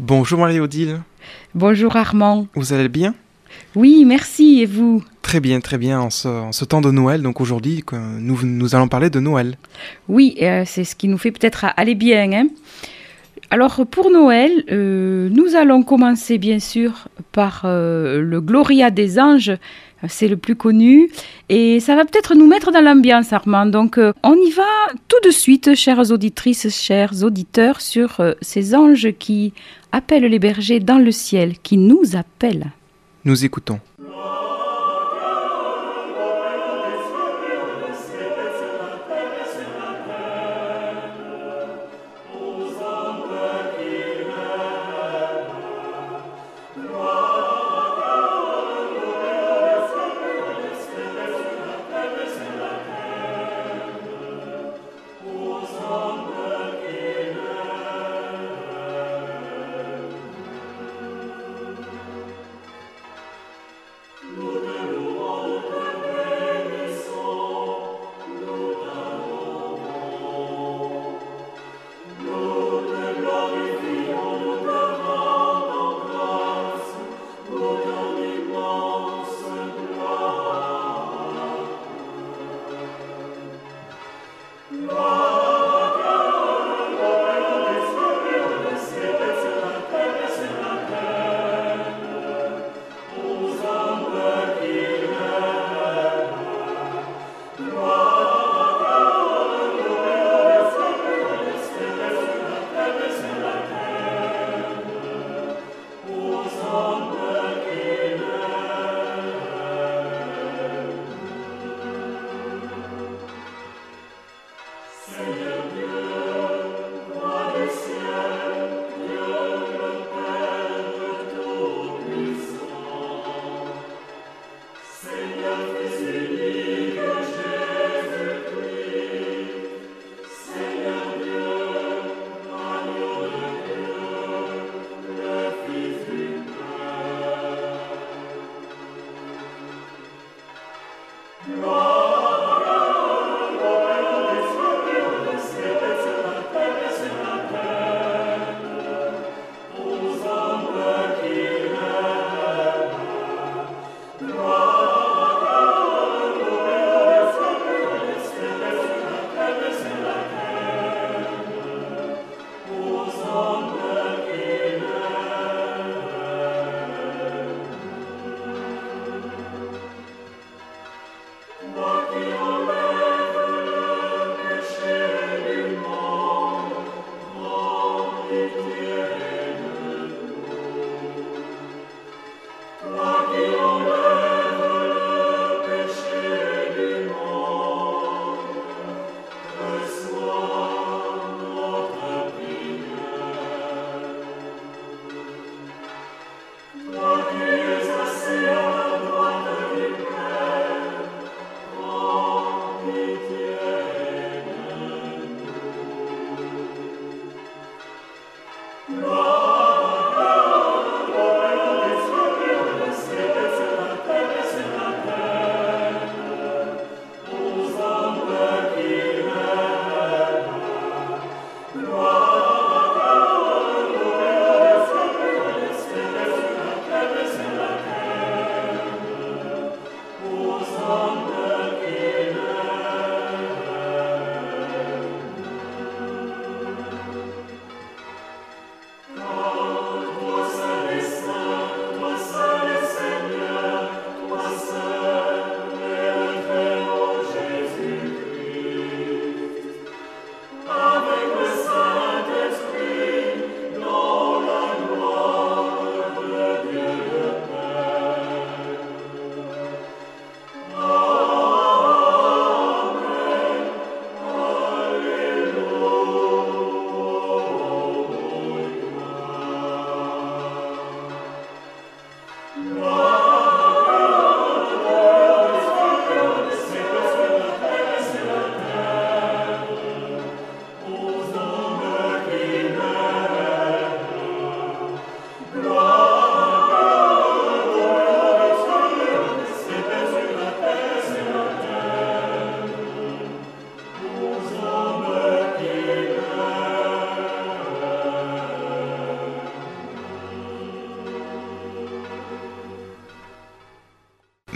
Bonjour Marie-Odile. Bonjour Armand. Vous allez bien? Oui, merci. Et vous? Très bien, très bien. En ce, temps de Noël, donc aujourd'hui, nous, nous allons parler de Noël. Oui, euh, c'est ce qui nous fait peut-être aller bien. Hein. Alors pour Noël, euh, nous allons commencer bien sûr par euh, le Gloria des anges c'est le plus connu. Et ça va peut-être nous mettre dans l'ambiance, Armand. Donc, on y va tout de suite, chères auditrices, chers auditeurs, sur ces anges qui appellent les bergers dans le ciel, qui nous appellent. Nous écoutons. Lord.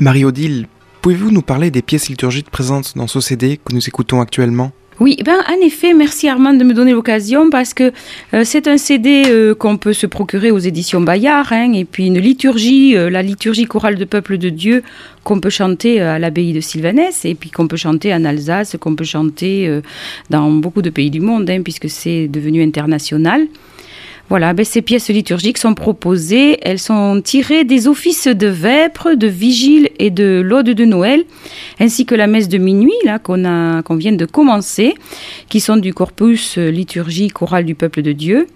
Marie-Odile, pouvez-vous nous parler des pièces liturgiques présentes dans ce CD que nous écoutons actuellement? Oui, ben en effet, merci Armand de me donner l'occasion parce que euh, c'est un CD euh, qu'on peut se procurer aux éditions Bayard, hein, et puis une liturgie, euh, la liturgie chorale de peuple de Dieu qu'on peut chanter à l'abbaye de Sylvanès et puis qu'on peut chanter en Alsace, qu'on peut chanter dans beaucoup de pays du monde, hein, puisque c'est devenu international. Voilà, ben ces pièces liturgiques sont proposées. Elles sont tirées des offices de vêpres, de vigile et de l'ode de Noël, ainsi que la messe de minuit là qu'on vient de commencer, qui sont du corpus liturgique chorale du peuple de Dieu.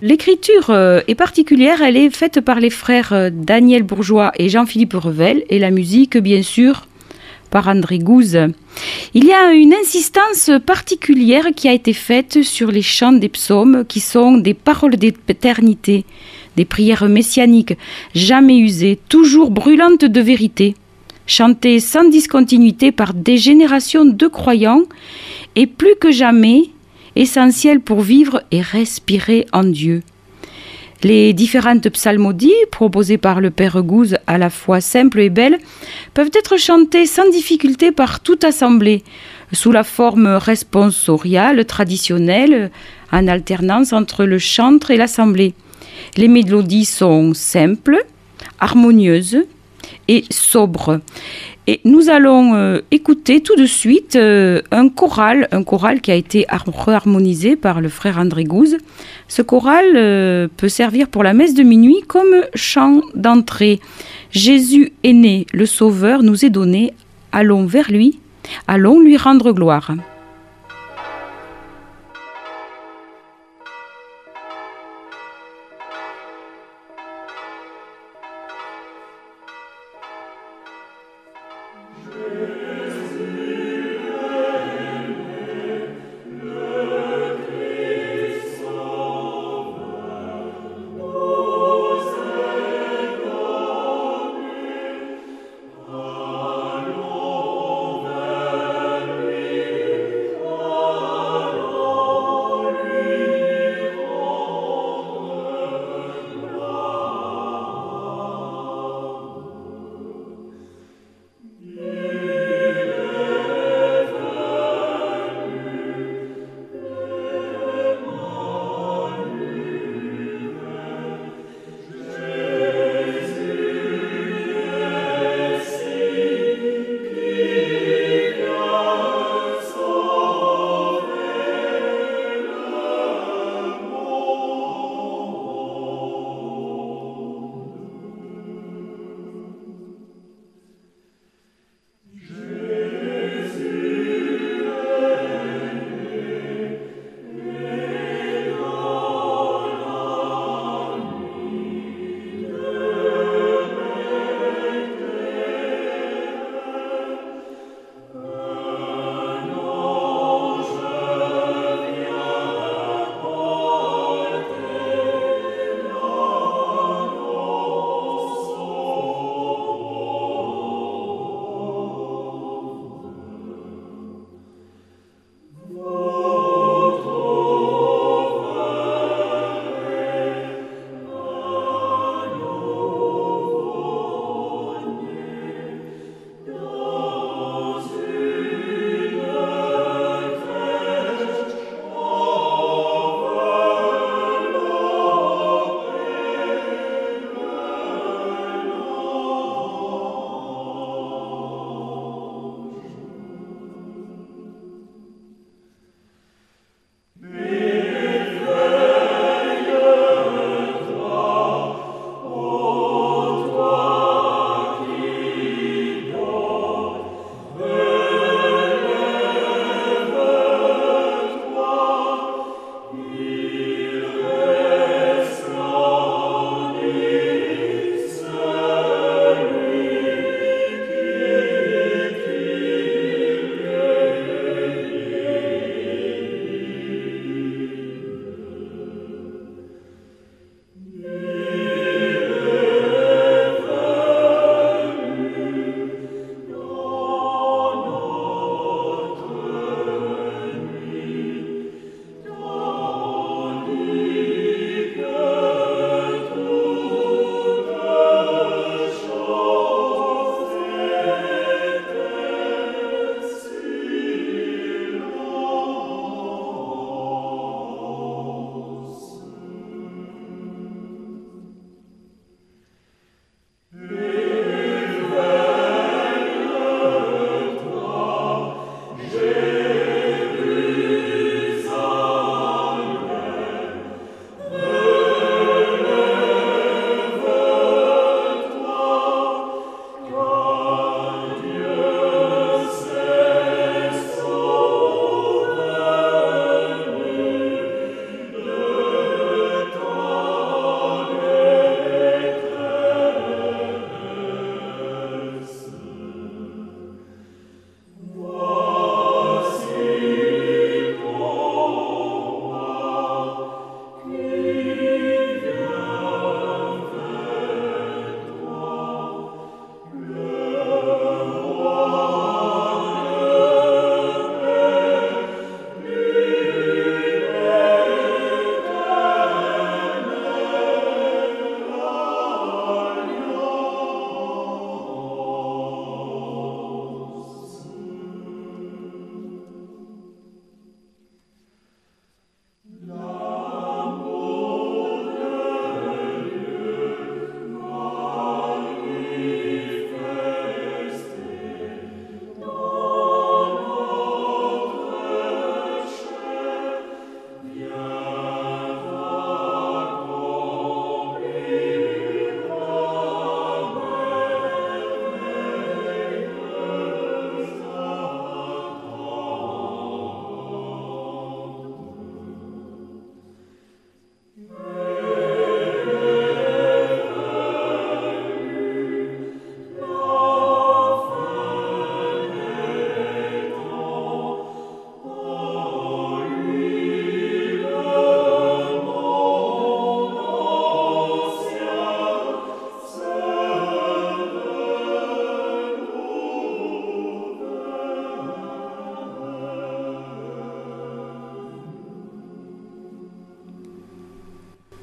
L'écriture euh, est particulière, elle est faite par les frères euh, Daniel Bourgeois et Jean-Philippe Revel, et la musique, bien sûr, par André Gouze. Il y a une insistance particulière qui a été faite sur les chants des psaumes qui sont des paroles d'éternité, des prières messianiques, jamais usées, toujours brûlantes de vérité, chantées sans discontinuité par des générations de croyants et plus que jamais essentielles pour vivre et respirer en Dieu. Les différentes psalmodies proposées par le Père Gouze, à la fois simples et belles, peuvent être chantées sans difficulté par toute assemblée, sous la forme responsoriale traditionnelle, en alternance entre le chantre et l'assemblée. Les mélodies sont simples, harmonieuses et sobres. Et nous allons euh, écouter tout de suite euh, un choral, un choral qui a été harmonisé par le frère André Gouze. Ce choral euh, peut servir pour la messe de minuit comme chant d'entrée. Jésus est né, le Sauveur nous est donné, allons vers lui, allons lui rendre gloire.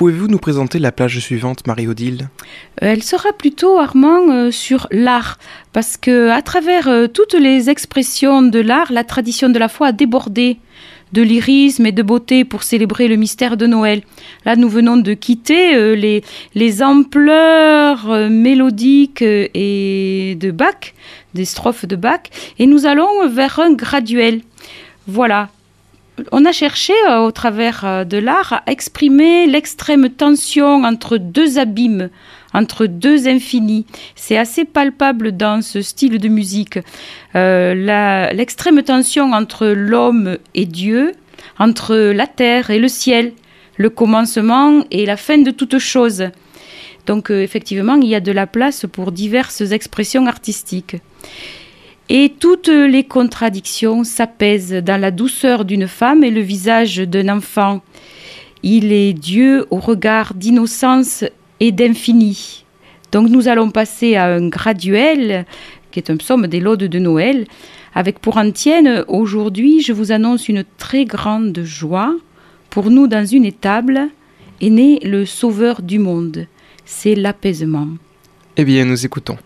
Pouvez-vous nous présenter la plage suivante, Marie-Odile? Elle sera plutôt, Armand, euh, sur l'art, parce que à travers euh, toutes les expressions de l'art, la tradition de la foi a débordé de lyrisme et de beauté pour célébrer le mystère de Noël. Là, nous venons de quitter euh, les, les ampleurs mélodiques et de Bach, des strophes de Bach, et nous allons vers un graduel. Voilà, on a cherché euh, au travers euh, de l'art à exprimer l'extrême tension entre deux abîmes, entre deux infinis. C'est assez palpable dans ce style de musique. Euh, l'extrême tension entre l'homme et Dieu, entre la terre et le ciel, le commencement et la fin de toute chose. Donc effectivement, il y a de la place pour diverses expressions artistiques et toutes les contradictions s'apaisent dans la douceur d'une femme et le visage d'un enfant. Il est Dieu au regard d'innocence et d'infini. Donc nous allons passer à un graduel, qui est un psaume des laudes de Noël, avec pour antienne, aujourd'hui, je vous annonce une très grande joie. Pour nous, dans une étable, est né le Sauveur du monde. C'est l'apaisement. Eh bien, nous écoutons.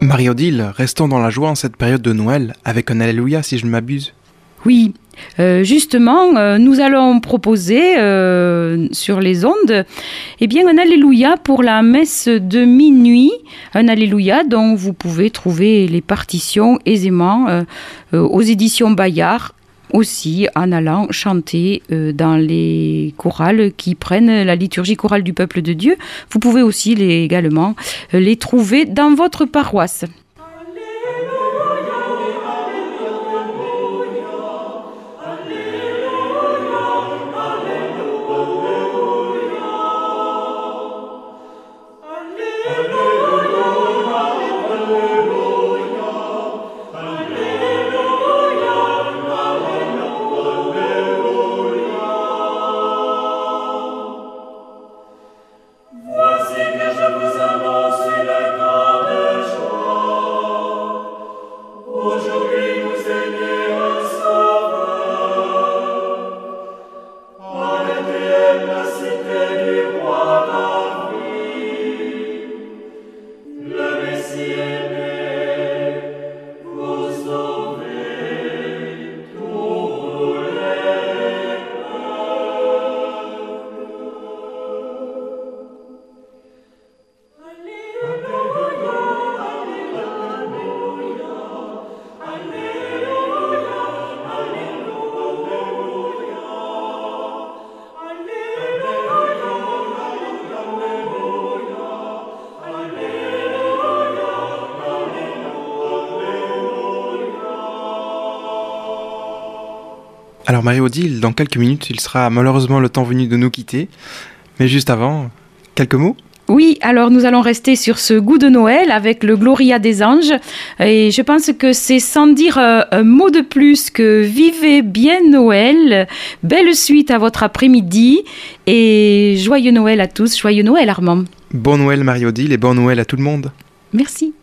Marie-Odile, restons dans la joie en cette période de Noël, avec un Alléluia si je ne m'abuse. Oui, euh, justement, euh, nous allons proposer euh, sur les ondes eh bien, un Alléluia pour la messe de minuit, un Alléluia dont vous pouvez trouver les partitions aisément aux éditions Bayard aussi en allant chanter dans les chorales qui prennent la liturgie chorale du peuple de Dieu. Vous pouvez aussi également les trouver dans votre paroisse. Alors Marie-Odile, dans quelques minutes, il sera malheureusement le temps venu de nous quitter. Mais juste avant, quelques mots? Oui, alors nous allons rester sur ce goût de Noël avec le Gloria des anges. Et je pense que c'est sans dire euh, un mot de plus que vivez bien Noël. Belle suite à votre après-midi et joyeux Noël à tous. Joyeux Noël Armand. Bon Noël Marie-Odile et bon Noël à tout le monde. Merci.